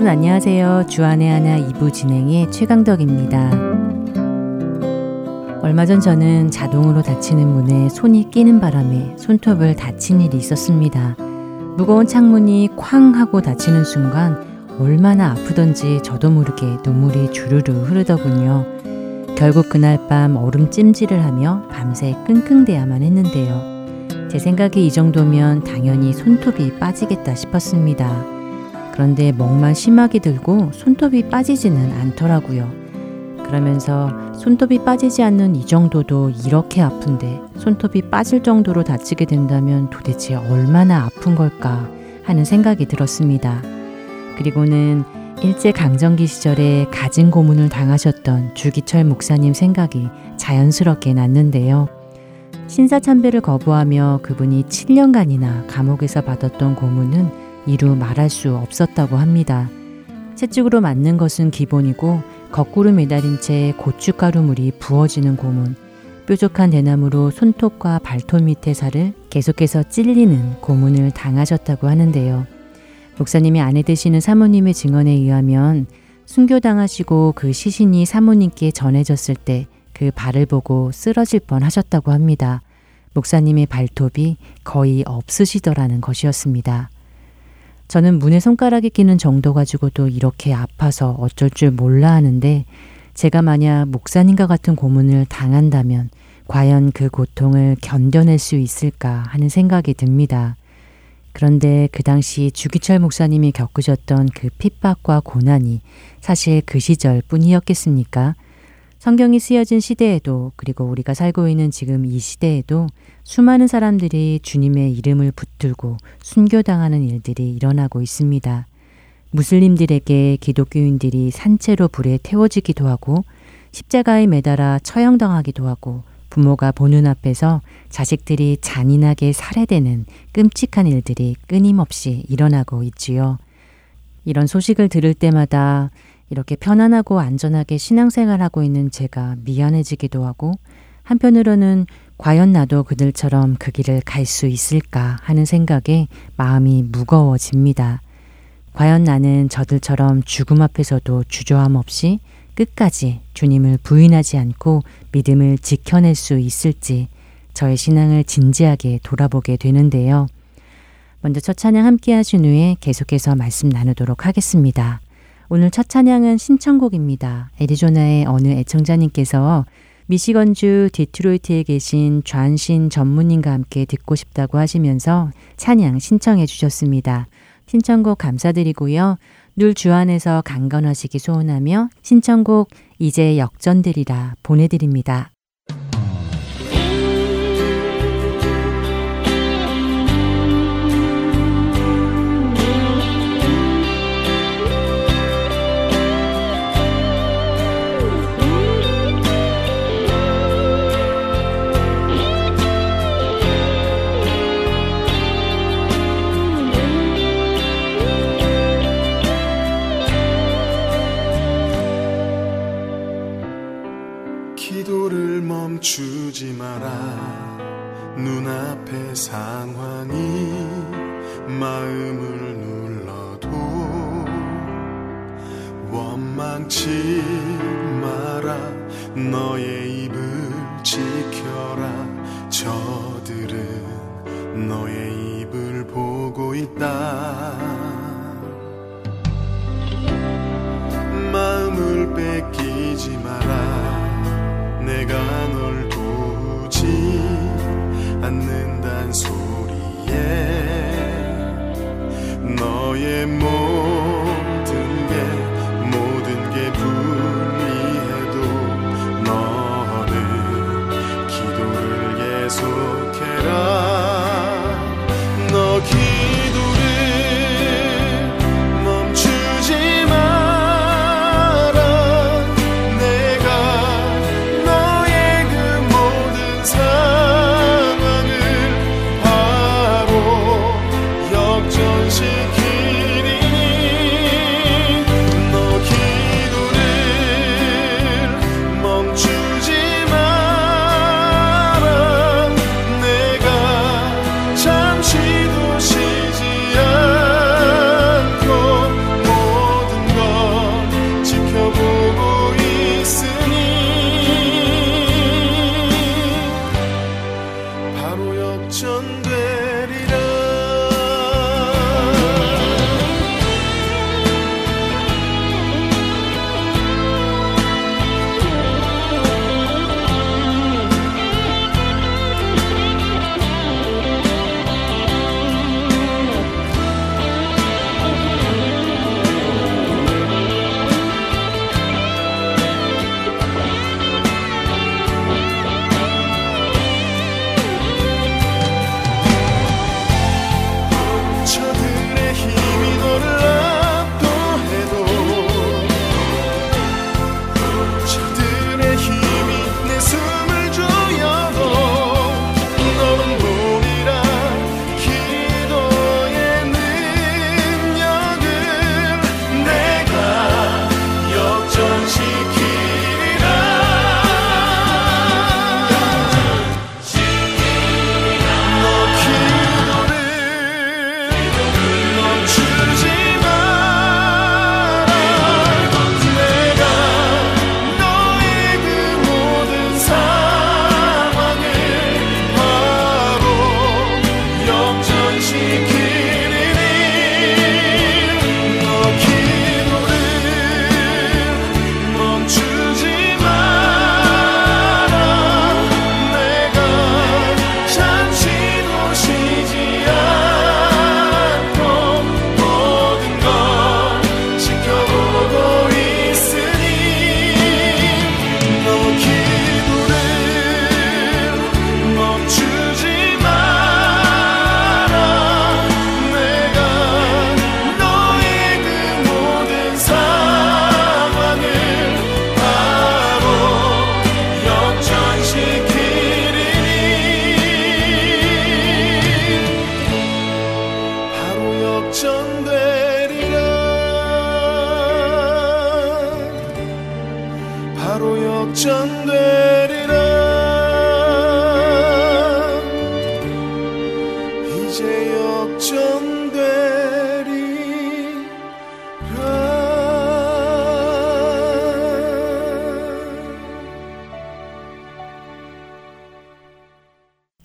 여러분 안녕하세요. 주안의 하나 2부 진행의 최강덕입니다. 얼마 전 저는 자동으로 닫히는 문에 손이 끼는 바람에 손톱을 다친 일이 있었습니다. 무거운 창문이 쾅 하고 닫히는 순간 얼마나 아프던지 저도 모르게 눈물이 주르르 흐르더군요. 결국 그날 밤 얼음 찜질을 하며 밤새 끙끙대야만 했는데요. 제 생각에 이 정도면 당연히 손톱이 빠지겠다 싶었습니다. 그런데 멍만 심하게 들고 손톱이 빠지지는 않더라고요. 그러면서 손톱이 빠지지 않는 이 정도도 이렇게 아픈데 손톱이 빠질 정도로 다치게 된다면 도대체 얼마나 아픈 걸까 하는 생각이 들었습니다. 그리고는 일제 강점기 시절에 가진 고문을 당하셨던 주기철 목사님 생각이 자연스럽게 났는데요. 신사참배를 거부하며 그분이 7년간이나 감옥에서 받았던 고문은 이루 말할 수 없었다고 합니다. 채찍으로 맞는 것은 기본이고 거꾸로 매달린 채 고춧가루물이 부어지는 고문, 뾰족한 대나무로 손톱과 발톱 밑에 살을 계속해서 찔리는 고문을 당하셨다고 하는데요. 목사님이 아내 되시는 사모님의 증언에 의하면 순교당하시고 그 시신이 사모님께 전해졌을 때 그 발을 보고 쓰러질 뻔 하셨다고 합니다. 목사님의 발톱이 거의 없으시더라는 것이었습니다. 저는 문에 손가락이 끼는 정도 가지고도 이렇게 아파서 어쩔 줄 몰라 하는데 제가 만약 목사님과 같은 고문을 당한다면 과연 그 고통을 견뎌낼 수 있을까 하는 생각이 듭니다. 그런데 그 당시 주기철 목사님이 겪으셨던 그 핍박과 고난이 사실 그 시절 뿐이었겠습니까? 성경이 쓰여진 시대에도 그리고 우리가 살고 있는 지금 이 시대에도 수많은 사람들이 주님의 이름을 붙들고 순교당하는 일들이 일어나고 있습니다. 무슬림들에게 기독교인들이 산채로 불에 태워지기도 하고 십자가에 매달아 처형당하기도 하고 부모가 보는 앞에서 자식들이 잔인하게 살해되는 끔찍한 일들이 끊임없이 일어나고 있지요. 이런 소식을 들을 때마다 이렇게 편안하고 안전하게 신앙생활하고 있는 제가 미안해지기도 하고 한편으로는 과연 나도 그들처럼 그 길을 갈 수 있을까 하는 생각에 마음이 무거워집니다. 과연 나는 저들처럼 죽음 앞에서도 주저함 없이 끝까지 주님을 부인하지 않고 믿음을 지켜낼 수 있을지 저의 신앙을 진지하게 돌아보게 되는데요. 먼저 첫 찬양 함께 하신 후에 계속해서 말씀 나누도록 하겠습니다. 오늘 첫 찬양은 신청곡입니다. 애리조나의 어느 애청자님께서 미시건주 디트로이트에 계신 좌신 전무님과 함께 듣고 싶다고 하시면서 찬양 신청해 주셨습니다. 신청곡 감사드리고요. 늘 주안에서 강건하시기 소원하며 신청곡 이제 역전들이라 보내드립니다. 멈추지 마라. 눈앞의 상황이 마음을 눌러도 원망치 마라. 너의 입을 않는단 소리에 너의 모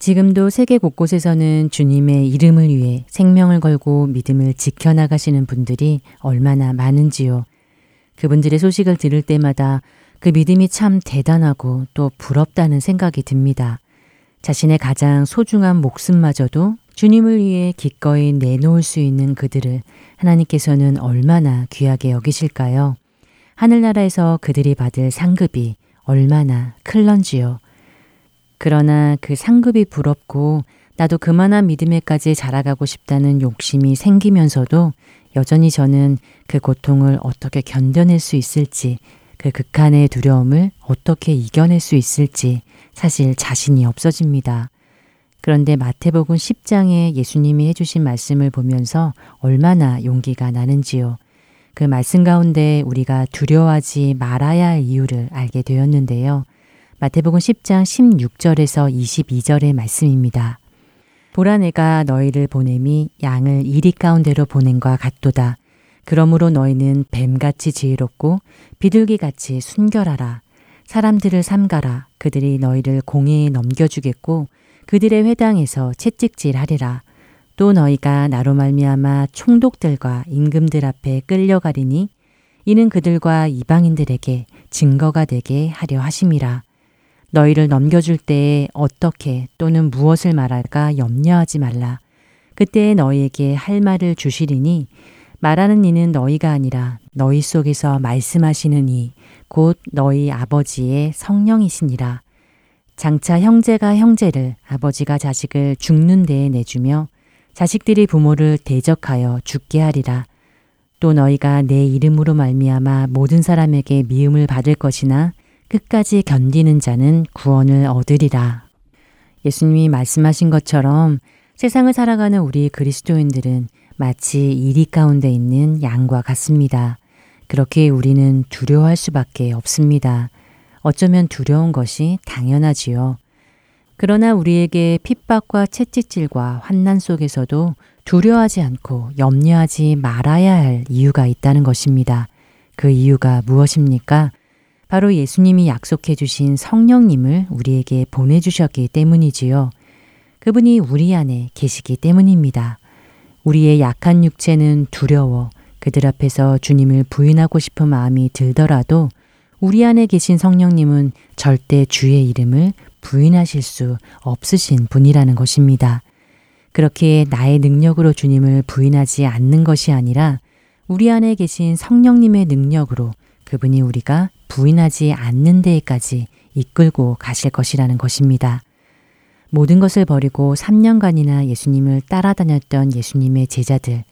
지금도 세계 곳곳에서는 주님의 이름을 위해 생명을 걸고 믿음을 지켜나가시는 분들이 얼마나 많은지요. 그분들의 소식을 들을 때마다 그 믿음이 참 대단하고 또 부럽다는 생각이 듭니다. 자신의 가장 소중한 목숨마저도 주님을 위해 기꺼이 내놓을 수 있는 그들을 하나님께서는 얼마나 귀하게 여기실까요? 하늘나라에서 그들이 받을 상급이 얼마나 클런지요. 그러나 그 상급이 부럽고 나도 그만한 믿음에까지 자라가고 싶다는 욕심이 생기면서도 여전히 저는 그 고통을 어떻게 견뎌낼 수 있을지, 그 극한의 두려움을 어떻게 이겨낼 수 있을지 사실 자신이 없어집니다. 그런데 마태복음 10장에 예수님이 해주신 말씀을 보면서 얼마나 용기가 나는지요. 그 말씀 가운데 우리가 두려워하지 말아야 할 이유를 알게 되었는데요. 마태복음 10장 16절에서 22절의 말씀입니다. 보라 내가 너희를 보냄이 양을 이리 가운데로 보낸과 같도다. 그러므로 너희는 뱀같이 지혜롭고 비둘기같이 순결하라. 사람들을 삼가라. 그들이 너희를 공회에 넘겨주겠고 그들의 회당에서 채찍질하리라. 또 너희가 나로 말미암아 총독들과 임금들 앞에 끌려가리니 이는 그들과 이방인들에게 증거가 되게 하려 하심이라. 너희를 넘겨줄 때에 어떻게 또는 무엇을 말할까 염려하지 말라. 그때에 너희에게 할 말을 주시리니 말하는 이는 너희가 아니라 너희 속에서 말씀하시는 이 곧 너희 아버지의 성령이시니라. 장차 형제가 형제를 아버지가 자식을 죽는 데에 내주며 자식들이 부모를 대적하여 죽게 하리라. 또 너희가 내 이름으로 말미암아 모든 사람에게 미움을 받을 것이나 끝까지 견디는 자는 구원을 얻으리라. 예수님이 말씀하신 것처럼 세상을 살아가는 우리 그리스도인들은 마치 이리 가운데 있는 양과 같습니다. 그렇게 우리는 두려워할 수밖에 없습니다. 어쩌면 두려운 것이 당연하지요. 그러나 우리에게 핍박과 채찍질과 환난 속에서도 두려워하지 않고 염려하지 말아야 할 이유가 있다는 것입니다. 그 이유가 무엇입니까? 바로 예수님이 약속해 주신 성령님을 우리에게 보내주셨기 때문이지요. 그분이 우리 안에 계시기 때문입니다. 우리의 약한 육체는 두려워 그들 앞에서 주님을 부인하고 싶은 마음이 들더라도 우리 안에 계신 성령님은 절대 주의 이름을 부인하실 수 없으신 분이라는 것입니다. 그렇게 나의 능력으로 주님을 부인하지 않는 것이 아니라 우리 안에 계신 성령님의 능력으로 그분이 우리가 부인하지 않는 데에까지 이끌고 가실 것이라는 것입니다. 모든 것을 버리고 3년간이나 예수님을 따라다녔던 예수님의 제자들,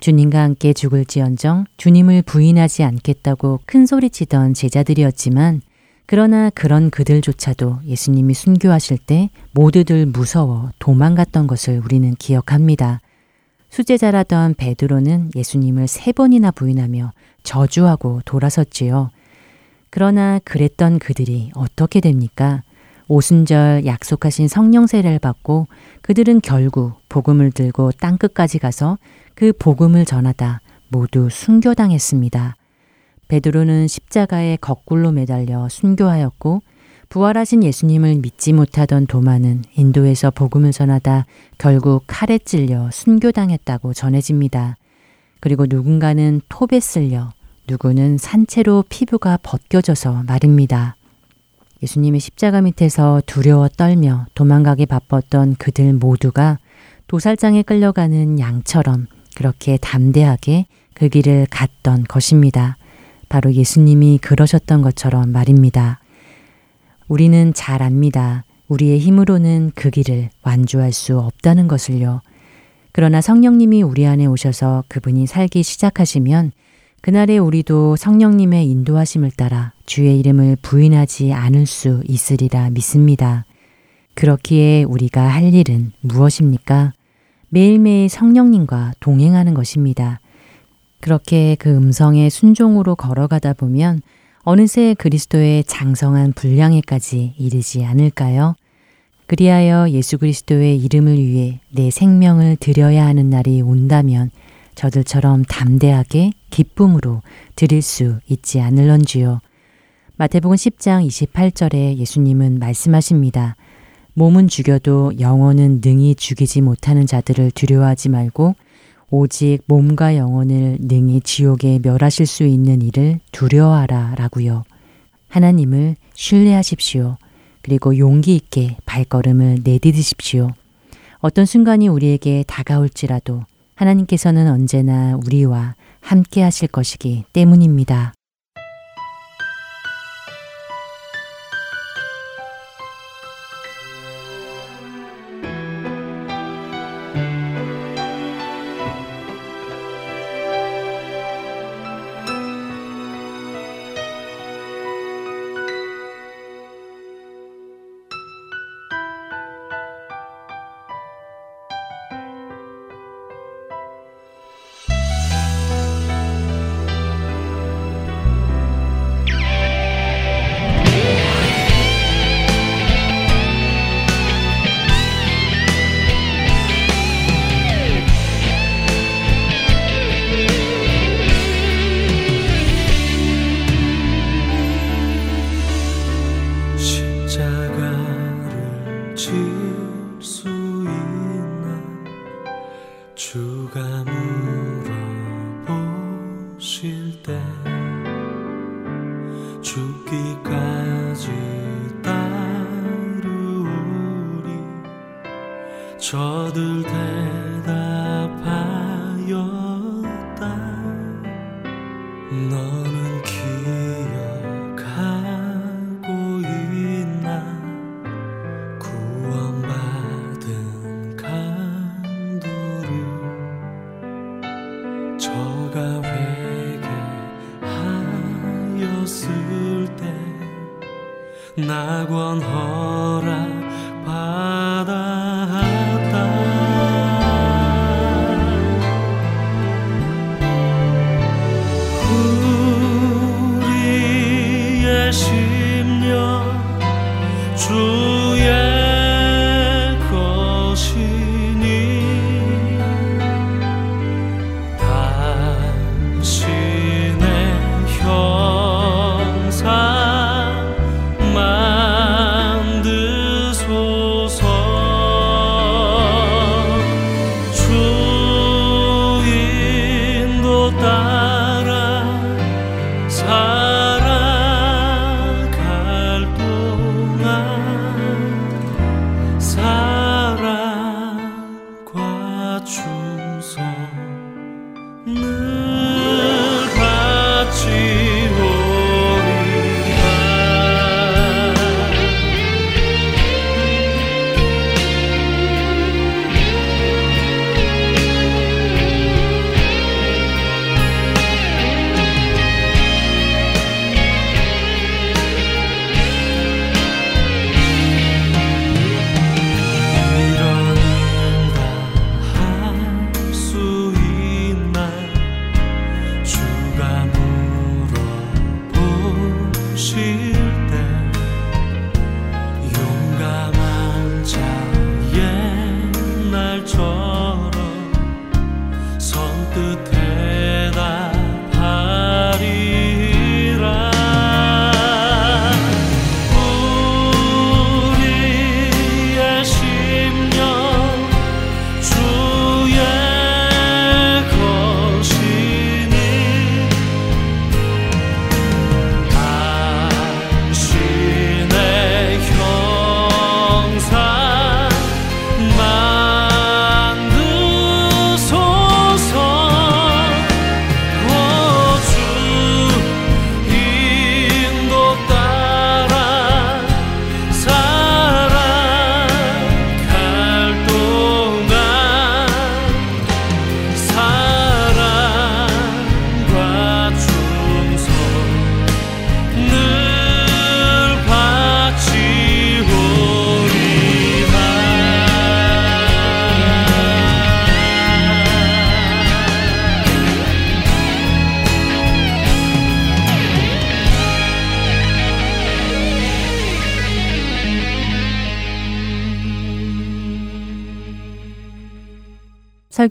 주님과 함께 죽을지언정 주님을 부인하지 않겠다고 큰 소리치던 제자들이었지만 그러나 그런 그들조차도 예수님이 순교하실 때 모두들 무서워 도망갔던 것을 우리는 기억합니다. 수제자라던 베드로는 예수님을 세 번이나 부인하며 저주하고 돌아섰지요. 그러나 그랬던 그들이 어떻게 됩니까? 오순절 약속하신 성령 세례를 받고 그들은 결국 복음을 들고 땅끝까지 가서 그 복음을 전하다 모두 순교당했습니다. 베드로는 십자가에 거꾸로 매달려 순교하였고 부활하신 예수님을 믿지 못하던 도마는 인도에서 복음을 전하다 결국 칼에 찔려 순교당했다고 전해집니다. 그리고 누군가는 톱에 쓸려 누구는 산채로 피부가 벗겨져서 말입니다. 예수님의 십자가 밑에서 두려워 떨며 도망가기 바빴던 그들 모두가 도살장에 끌려가는 양처럼 그렇게 담대하게 그 길을 갔던 것입니다. 바로 예수님이 그러셨던 것처럼 말입니다. 우리는 잘 압니다. 우리의 힘으로는 그 길을 완주할 수 없다는 것을요. 그러나 성령님이 우리 안에 오셔서 그분이 살기 시작하시면 그날에 우리도 성령님의 인도하심을 따라 주의 이름을 부인하지 않을 수 있으리라 믿습니다. 그렇기에 우리가 할 일은 무엇입니까? 매일매일 성령님과 동행하는 것입니다. 그렇게 그 음성에 순종으로 걸어가다 보면 어느새 그리스도의 장성한 분량에까지 이르지 않을까요? 그리하여 예수 그리스도의 이름을 위해 내 생명을 드려야 하는 날이 온다면 저들처럼 담대하게 기쁨으로 드릴 수 있지 않을런지요. 마태복음 10장 28절에 예수님은 말씀하십니다. 몸은 죽여도 영혼은 능히 죽이지 못하는 자들을 두려워하지 말고 오직 몸과 영혼을 능히 지옥에 멸하실 수 있는 일을 두려워하라 라고요. 하나님을 신뢰하십시오. 그리고 용기 있게 발걸음을 내디디십시오. 어떤 순간이 우리에게 다가올지라도 하나님께서는 언제나 우리와 함께 하실 것이기 때문입니다. 저들 때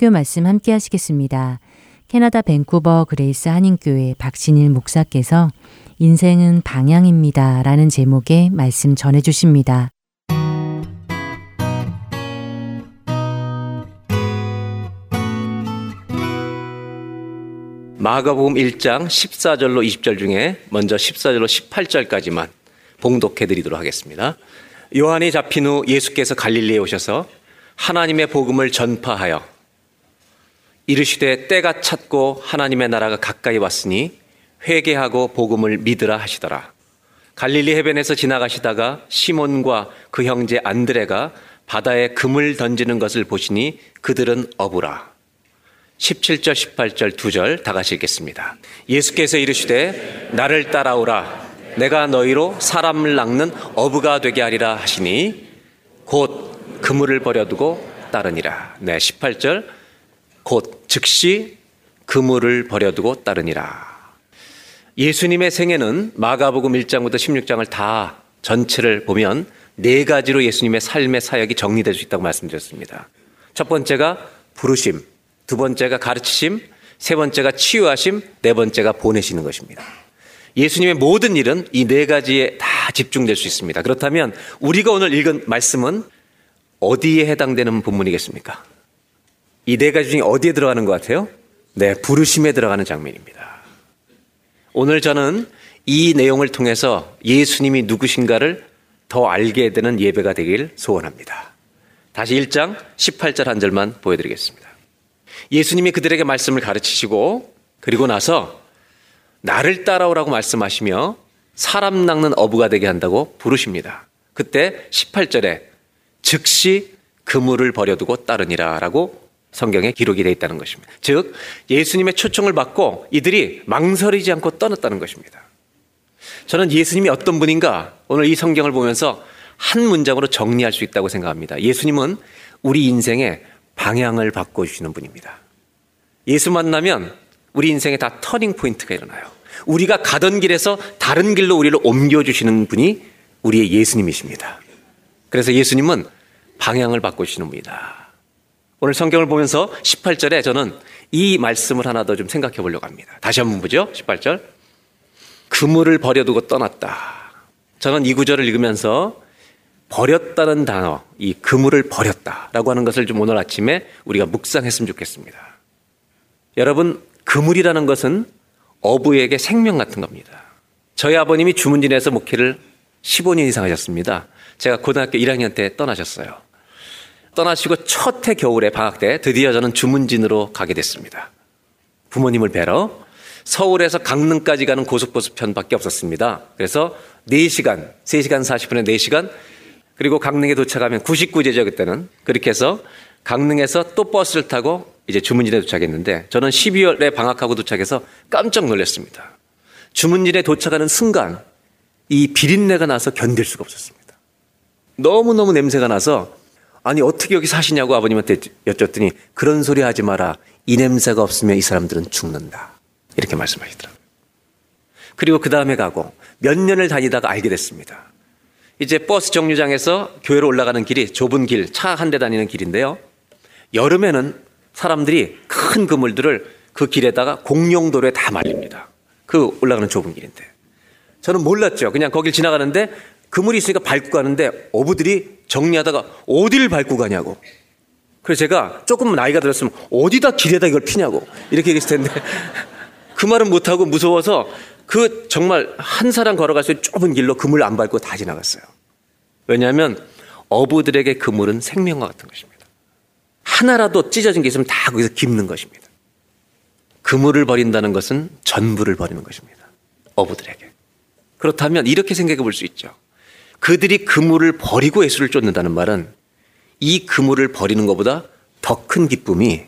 설교 말씀 함께 하시겠습니다. 캐나다 밴쿠버 그레이스 한인교회 박신일 목사께서 인생은 방향입니다. 라는 제목의 말씀 전해 주십니다. 마가복음 1장 14절로 20절 중에 먼저 14절로 18절까지만 봉독해 드리도록 하겠습니다. 요한이 잡힌 후 예수께서 갈릴리에 오셔서 하나님의 복음을 전파하여 이르시되 때가 찼고 하나님의 나라가 가까이 왔으니 회개하고 복음을 믿으라 하시더라. 갈릴리 해변에서 지나가시다가 시몬과 그 형제 안드레가 바다에 금을 던지는 것을 보시니 그들은 어부라. 17절, 18절, 2절 다 같이 읽겠습니다. 예수께서 이르시되 나를 따라오라. 내가 너희로 사람을 낚는 어부가 되게 하리라 하시니 곧 그물을 버려두고 따르니라. 네, 18절 곧 즉시 그물을 버려두고 따르니라. 예수님의 생애는 마가복음 1장부터 16장을 다 전체를 보면 네 가지로 예수님의 삶의 사역이 정리될 수 있다고 말씀드렸습니다. 첫 번째가 부르심, 두 번째가 가르치심, 세 번째가 치유하심, 네 번째가 보내시는 것입니다. 예수님의 모든 일은 이 네 가지에 다 집중될 수 있습니다. 그렇다면 우리가 오늘 읽은 말씀은 어디에 해당되는 본문이겠습니까? 이 네 가지 중에 어디에 들어가는 것 같아요? 네, 부르심에 들어가는 장면입니다. 오늘 저는 이 내용을 통해서 예수님이 누구신가를 더 알게 되는 예배가 되길 소원합니다. 다시 1장 18절 한 절만 보여드리겠습니다. 예수님이 그들에게 말씀을 가르치시고 그리고 나서 나를 따라오라고 말씀하시며 사람 낚는 어부가 되게 한다고 부르십니다. 그때 18절에 즉시 그물을 버려두고 따르니라 라고 성경에 기록이 되어 있다는 것입니다. 즉, 예수님의 초청을 받고 이들이 망설이지 않고 떠났다는 것입니다. 저는 예수님이 어떤 분인가 오늘 이 성경을 보면서 한 문장으로 정리할 수 있다고 생각합니다. 예수님은 우리 인생의 방향을 바꿔주시는 분입니다. 예수 만나면 우리 인생에 다 터닝 포인트가 일어나요. 우리가 가던 길에서 다른 길로 우리를 옮겨주시는 분이 우리의 예수님이십니다. 그래서 예수님은 방향을 바꾸시는 분이다. 오늘 성경을 보면서 18절에 저는 이 말씀을 하나 더 좀 생각해 보려고 합니다. 다시 한번 보죠. 18절. 그물을 버려두고 떠났다. 저는 이 구절을 읽으면서 버렸다는 단어, 이 그물을 버렸다라고 하는 것을 좀 오늘 아침에 우리가 묵상했으면 좋겠습니다. 여러분, 그물이라는 것은 어부에게 생명 같은 겁니다. 저희 아버님이 주문진에서 목회를 15년 이상 하셨습니다. 제가 고등학교 1학년 때 떠나셨어요. 떠나시고 첫 해 겨울에 방학 때 드디어 저는 주문진으로 가게 됐습니다. 부모님을 뵈러 서울에서 강릉까지 가는 고속버스 편밖에 없었습니다. 그래서 4시간, 3시간 40분에 4시간 그리고 강릉에 도착하면 99제죠 그때는 그렇게 해서 강릉에서 또 버스를 타고 이제 주문진에 도착했는데 저는 12월에 방학하고 도착해서 깜짝 놀랐습니다. 주문진에 도착하는 순간 이 비린내가 나서 견딜 수가 없었습니다. 너무너무 냄새가 나서 아니 어떻게 여기 사시냐고 아버님한테 여쭸더니 그런 소리 하지 마라. 이 냄새가 없으면 이 사람들은 죽는다. 이렇게 말씀하시더라고요. 그리고 그 다음에 가고 몇 년을 다니다가 알게 됐습니다. 이제 버스 정류장에서 교회로 올라가는 길이 좁은 길, 차 한 대 다니는 길인데요. 여름에는 사람들이 큰 그물들을 그 길에다가 공용도로에 다 말립니다. 그 올라가는 좁은 길인데. 저는 몰랐죠. 그냥 거길 지나가는데 그물이 있으니까 밟고 가는데 어부들이 정리하다가 어디를 밟고 가냐고. 그래서 제가 조금 나이가 들었으면 어디다 길에다 이걸 피냐고 이렇게 얘기했을 텐데 그 말은 못하고 무서워서 그 정말 한 사람 걸어갈 수 있는 좁은 길로 그물 안 밟고 다 지나갔어요. 왜냐하면 어부들에게 그물은 생명과 같은 것입니다. 하나라도 찢어진 게 있으면 다 거기서 깁는 것입니다. 그물을 버린다는 것은 전부를 버리는 것입니다. 어부들에게. 그렇다면 이렇게 생각해 볼 수 있죠. 그들이 그물을 버리고 예수를 쫓는다는 말은 이 그물을 버리는 것보다 더 큰 기쁨이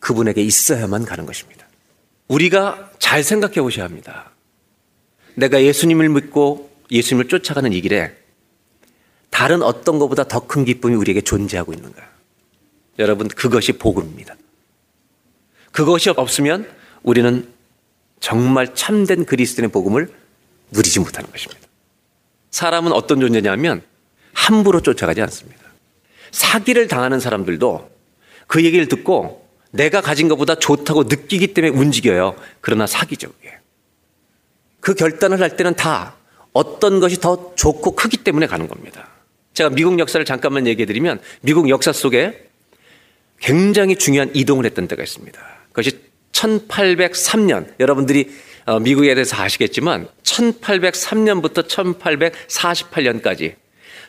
그분에게 있어야만 가는 것입니다. 우리가 잘 생각해 보셔야 합니다. 내가 예수님을 믿고 예수님을 쫓아가는 이 길에 다른 어떤 것보다 더 큰 기쁨이 우리에게 존재하고 있는가? 여러분, 그것이 복음입니다. 그것이 없으면 우리는 정말 참된 그리스도의 복음을 누리지 못하는 것입니다. 사람은 어떤 존재냐면 함부로 쫓아가지 않습니다. 사기를 당하는 사람들도 그 얘기를 듣고 내가 가진 것보다 좋다고 느끼기 때문에 움직여요. 그러나 사기죠, 그게. 그 결단을 할 때는 다 어떤 것이 더 좋고 크기 때문에 가는 겁니다. 제가 미국 역사를 잠깐만 얘기해 드리면 미국 역사 속에 굉장히 중요한 이동을 했던 때가 있습니다. 그것이 1803년 여러분들이 어, 미국에 대해서 아시겠지만 1803년부터 1848년까지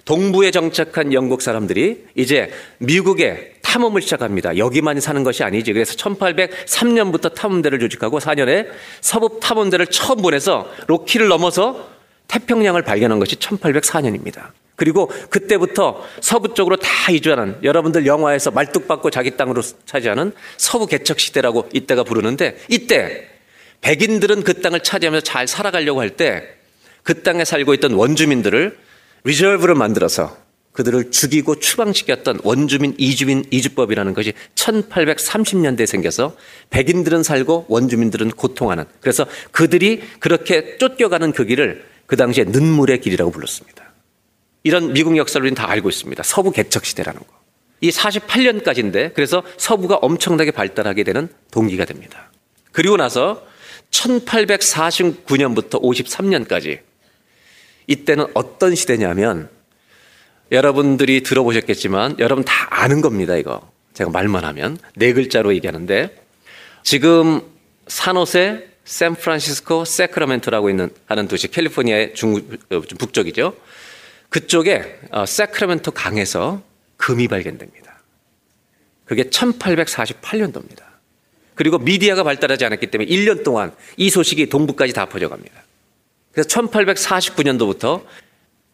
동부에 정착한 영국 사람들이 이제 미국에 탐험을 시작합니다. 여기만 사는 것이 아니지. 그래서 1803년부터 탐험대를 조직하고 4년에 서부 탐험대를 처음 보내서 로키를 넘어서 태평양을 발견한 것이 1804년입니다. 그리고 그때부터 서부 쪽으로 다 이주하는 여러분들 영화에서 말뚝 받고 자기 땅으로 차지하는 서부 개척 시대라고 이때가 부르는데 이때 백인들은 그 땅을 차지하면서 잘 살아가려고 할 때 그 땅에 살고 있던 원주민들을 reserve를 만들어서 그들을 죽이고 추방시켰던 원주민 이주민 이주법이라는 것이 1830년대에 생겨서 백인들은 살고 원주민들은 고통하는 그래서 그들이 그렇게 쫓겨가는 그 길을 그 당시에 눈물의 길이라고 불렀습니다. 이런 미국 역사를 우리는 다 알고 있습니다. 서부 개척 시대라는 거. 이 48년까지인데 그래서 서부가 엄청나게 발달하게 되는 동기가 됩니다. 그리고 나서 1849년부터 53년까지 이때는 어떤 시대냐면 여러분들이 들어보셨겠지만 여러분 다 아는 겁니다, 이거. 제가 말만 하면 네 글자로 얘기하는데 지금 산호세, 샌프란시스코, 세크라멘토라고 있는 하는 도시 캘리포니아의 중 어, 북쪽이죠. 그쪽에 어, 세크라멘토 강에서 금이 발견됩니다. 그게 1848년도입니다. 그리고 미디어가 발달하지 않았기 때문에 1년 동안 이 소식이 동부까지 다 퍼져갑니다. 그래서 1849년도부터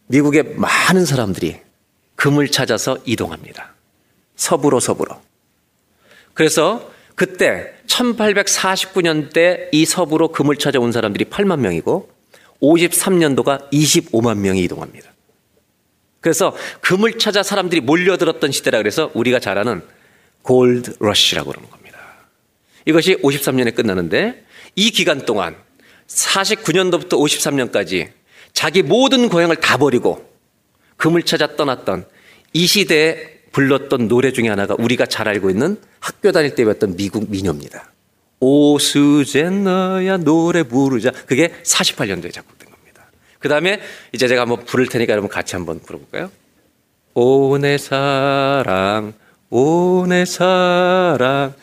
미국의 많은 사람들이 금을 찾아서 이동합니다. 서부로 서부로. 그래서 그때 1849년대 이 서부로 금을 찾아온 사람들이 8만 명이고 53년도가 25만 명이 이동합니다. 그래서 금을 찾아 사람들이 몰려들었던 시대라 그래서 우리가 잘 아는 골드 러시라고 그러는 겁니다. 이것이 53년에 끝나는데 이 기간 동안 49년도부터 53년까지 자기 모든 고향을 다 버리고 금을 찾아 떠났던 이 시대에 불렀던 노래 중에 하나가 우리가 잘 알고 있는 학교 다닐 때 배웠던 미국 민요입니다. 오수젠 너야 노래 부르자. 그게 48년도에 작곡된 겁니다. 그 다음에 이제 제가 한번 부를 테니까 여러분 같이 한번 불어볼까요? 오내 사랑, 오내 사랑,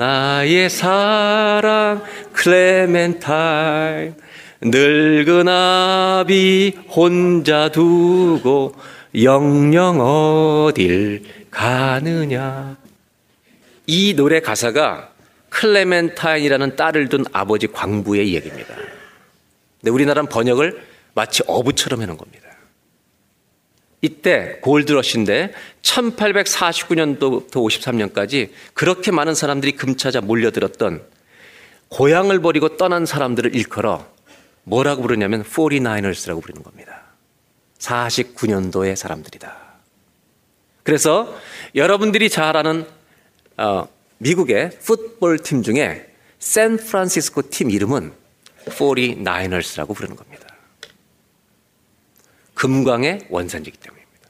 나의 사랑, 클레멘타인. 늙은 아비 혼자 두고 영영 어딜 가느냐. 이 노래 가사가 클레멘타인이라는 딸을 둔 아버지 광부의 이야기입니다. 근데 우리나라는 번역을 마치 어부처럼 해놓은 겁니다. 이때 골드러시인데 1849년도부터 53년까지 그렇게 많은 사람들이 금찾아 몰려들었던 고향을 버리고 떠난 사람들을 일컬어 뭐라고 부르냐면 49ers라고 부르는 겁니다. 49년도의 사람들이다. 그래서 여러분들이 잘 아는 어, 미국의 풋볼 팀 중에 샌프란시스코 팀 이름은 49ers라고 부르는 겁니다. 금광의 원산지기 때문입니다.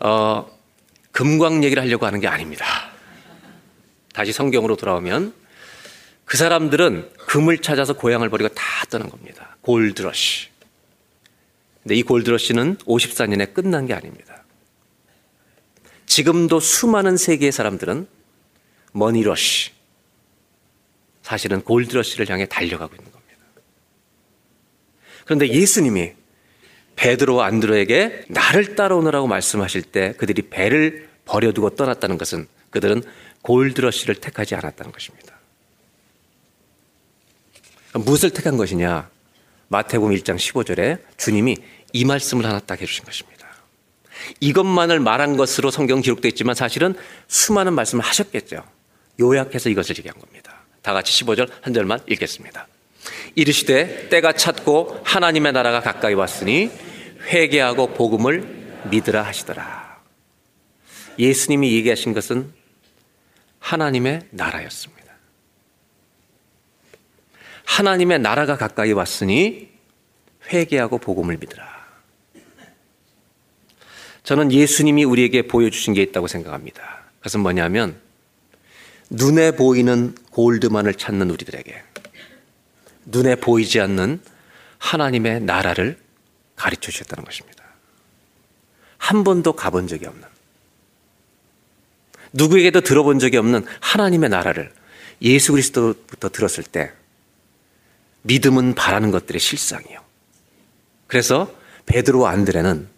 어, 금광 얘기를 하려고 하는 게 아닙니다. 다시 성경으로 돌아오면 그 사람들은 금을 찾아서 고향을 버리고 다 떠난 겁니다. 골드러시. 근데 이 골드러시는 54년에 끝난 게 아닙니다. 지금도 수많은 세계의 사람들은 머니러시. 사실은 골드러시를 향해 달려가고 있는 겁니다. 그런데 예수님이 베드로 안드로에게 나를 따라오느라고 말씀하실 때 그들이 배를 버려두고 떠났다는 것은 그들은 골드러시를 택하지 않았다는 것입니다. 무엇을 택한 것이냐? 마태복음 1장 15절에 주님이 이 말씀을 하나 딱 해주신 것입니다. 이것만을 말한 것으로 성경 기록되어 있지만 사실은 수많은 말씀을 하셨겠죠. 요약해서 이것을 얘기한 겁니다. 다 같이 15절 한 절만 읽겠습니다. 이르시되 때가 찼고 하나님의 나라가 가까이 왔으니 회개하고 복음을 믿으라 하시더라. 예수님이 얘기하신 것은 하나님의 나라였습니다. 하나님의 나라가 가까이 왔으니 회개하고 복음을 믿으라. 저는 예수님이 우리에게 보여주신 게 있다고 생각합니다. 그것은 뭐냐면 눈에 보이는 골드만을 찾는 우리들에게 눈에 보이지 않는 하나님의 나라를 가르쳐 주셨다는 것입니다. 한 번도 가본 적이 없는 누구에게도 들어본 적이 없는 하나님의 나라를 예수 그리스도부터 들었을 때 믿음은 바라는 것들의 실상이요. 그래서 베드로와 안드레는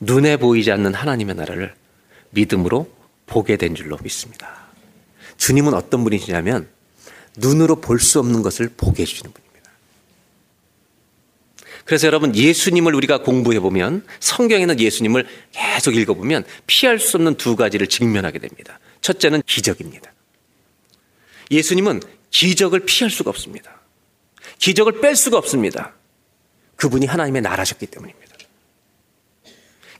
눈에 보이지 않는 하나님의 나라를 믿음으로 보게 된 줄로 믿습니다. 주님은 어떤 분이시냐면 눈으로 볼 수 없는 것을 보게 해주시는 분입니다. 그래서 여러분 예수님을 우리가 공부해 보면 성경에는 예수님을 계속 읽어보면 피할 수 없는 두 가지를 직면하게 됩니다. 첫째는 기적입니다. 예수님은 기적을 피할 수가 없습니다. 기적을 뺄 수가 없습니다. 그분이 하나님의 나라셨기 때문입니다.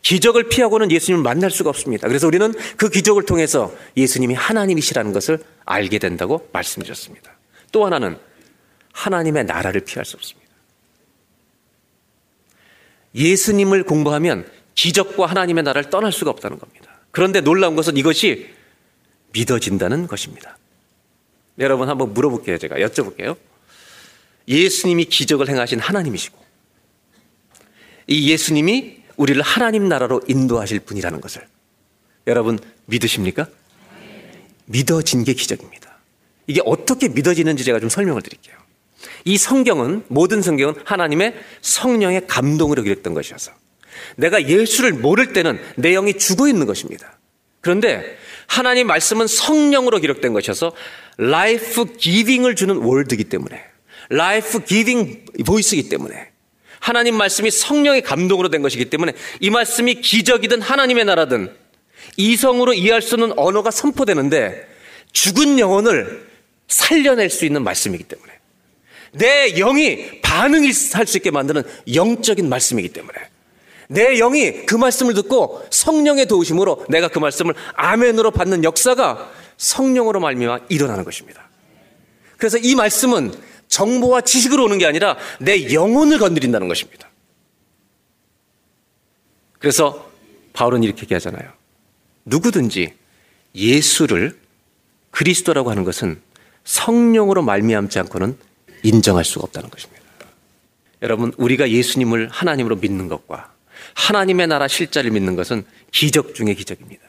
기적을 피하고는 예수님을 만날 수가 없습니다. 그래서 우리는 그 기적을 통해서 예수님이 하나님이시라는 것을 알게 된다고 말씀드렸습니다. 또 하나는 하나님의 나라를 피할 수 없습니다. 예수님을 공부하면 기적과 하나님의 나라를 떠날 수가 없다는 겁니다. 그런데 놀라운 것은 이것이 믿어진다는 것입니다. 여러분 한번 물어볼게요. 제가 여쭤볼게요. 예수님이 기적을 행하신 하나님이시고 이 예수님이 우리를 하나님 나라로 인도하실 분이라는 것을 여러분 믿으십니까? 믿어진 게 기적입니다. 이게 어떻게 믿어지는지 제가 좀 설명을 드릴게요. 이 성경은 모든 성경은 하나님의 성령의 감동으로 기록된 것이어서 내가 예수를 모를 때는 내 영이 죽어 있는 것입니다. 그런데 하나님 말씀은 성령으로 기록된 것이어서 life giving을 주는 word이기 때문에 life giving voice이기 때문에 하나님 말씀이 성령의 감동으로 된 것이기 때문에 이 말씀이 기적이든 하나님의 나라든 이성으로 이해할 수 없는 언어가 선포되는데 죽은 영혼을 살려낼 수 있는 말씀이기 때문에 내 영이 반응할 수 있게 만드는 영적인 말씀이기 때문에 내 영이 그 말씀을 듣고 성령의 도우심으로 내가 그 말씀을 아멘으로 받는 역사가 성령으로 말미암아 일어나는 것입니다. 그래서 이 말씀은 정보와 지식으로 오는 게 아니라 내 영혼을 건드린다는 것입니다. 그래서 바울은 이렇게 얘기하잖아요. 누구든지 예수를 그리스도라고 하는 것은 성령으로 말미암지 않고는 인정할 수가 없다는 것입니다. 여러분, 우리가 예수님을 하나님으로 믿는 것과 하나님의 나라 실자를 믿는 것은 기적 중의 기적입니다.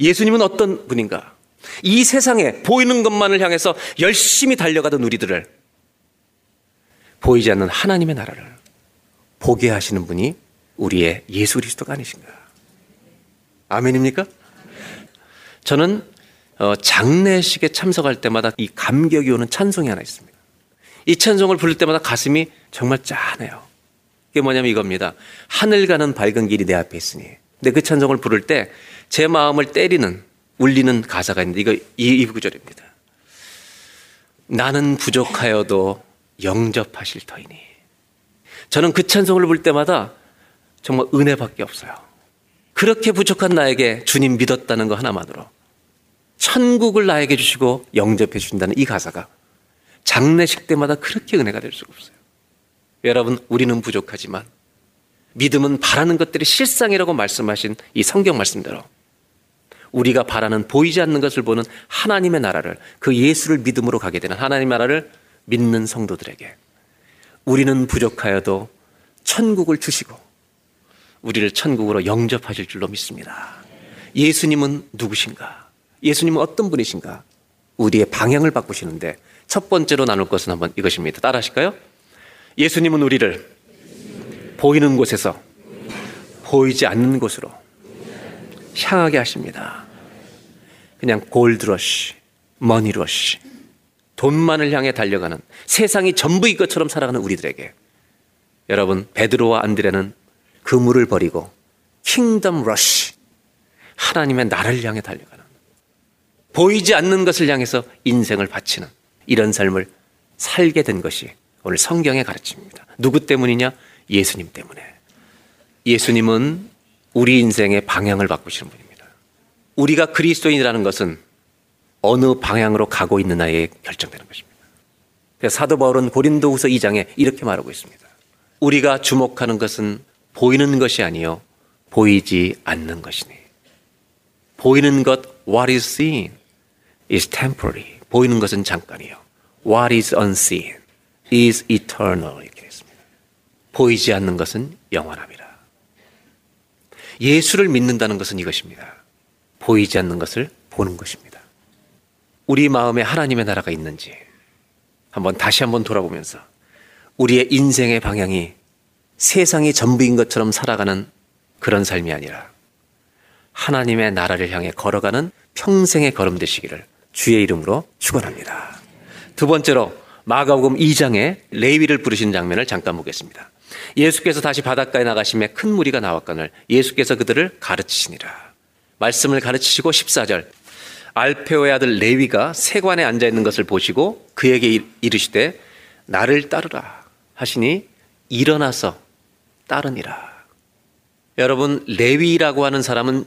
예수님은 어떤 분인가? 이 세상에 보이는 것만을 향해서 열심히 달려가던 우리들을 보이지 않는 하나님의 나라를 보게 하시는 분이 우리의 예수 그리스도가 아니신가? 아멘입니까? 저는 어, 장례식에 참석할 때마다 이 감격이 오는 찬송이 하나 있습니다. 이 찬송을 부를 때마다 가슴이 정말 짠해요. 그게 뭐냐면 이겁니다. 하늘 가는 밝은 길이 내 앞에 있으니. 근데 그 찬송을 부를 때 제 마음을 때리는 울리는 가사가 있는데 이거 이, 구절입니다. 나는 부족하여도 영접하실 터이니. 저는 그 찬송을 부를 때마다 정말 은혜밖에 없어요. 그렇게 부족한 나에게 주님 믿었다는 거 하나만으로 천국을 나에게 주시고 영접해 주신다는 이 가사가 장례식 때마다 그렇게 은혜가 될 수가 없어요. 여러분, 우리는 부족하지만 믿음은 바라는 것들이 실상이라고 말씀하신 이 성경 말씀대로 우리가 바라는 보이지 않는 것을 보는 하나님의 나라를 그 예수를 믿음으로 가게 되는 하나님의 나라를 믿는 성도들에게 우리는 부족하여도 천국을 주시고 우리를 천국으로 영접하실 줄로 믿습니다. 예수님은 누구신가? 예수님은 어떤 분이신가? 우리의 방향을 바꾸시는데 첫 번째로 나눌 것은 한번 이것입니다. 따라 하실까요? 예수님은 우리를 보이는 곳에서 보이지 않는 곳으로 향하게 하십니다. 그냥 골드러쉬, money rush, 돈만을 향해 달려가는 세상이 전부인 것처럼 살아가는 우리들에게 여러분 베드로와 안드레는 그물을 버리고 kingdom rush 하나님의 나라를 향해 달려가는 보이지 않는 것을 향해서 인생을 바치는 이런 삶을 살게 된 것이 오늘 성경의 가르침입니다. 누구 때문이냐? 예수님 때문에. 예수님은 우리 인생의 방향을 바꾸시는 분입니다. 우리가 그리스도인이라는 것은 어느 방향으로 가고 있느냐에 결정되는 것입니다. 사도 바울은 고린도후서 2장에 이렇게 말하고 있습니다. 우리가 주목하는 것은 보이는 것이 아니요 보이지 않는 것이니. 보이는 것, what is seen, is temporary. 보이는 것은 잠깐이요. What is unseen is eternal. 이렇게 했습니다. 보이지 않는 것은 영원합니다. 예수를 믿는다는 것은 이것입니다. 보이지 않는 것을 보는 것입니다. 우리 마음에 하나님의 나라가 있는지 한번 다시 한번 돌아보면서 우리의 인생의 방향이 세상이 전부인 것처럼 살아가는 그런 삶이 아니라 하나님의 나라를 향해 걸어가는 평생의 걸음 되시기를 주의 이름으로 축원합니다. 두 번째로 마가복음 2장에 레위를 부르신 장면을 잠깐 보겠습니다. 예수께서 다시 바닷가에 나가심에 큰 무리가 나왔거늘 예수께서 그들을 가르치시니라. 말씀을 가르치시고 14절 알페오의 아들 레위가 세관에 앉아 있는 것을 보시고 그에게 이르시되 나를 따르라 하시니 일어나서 따르니라. 여러분 레위라고 하는 사람은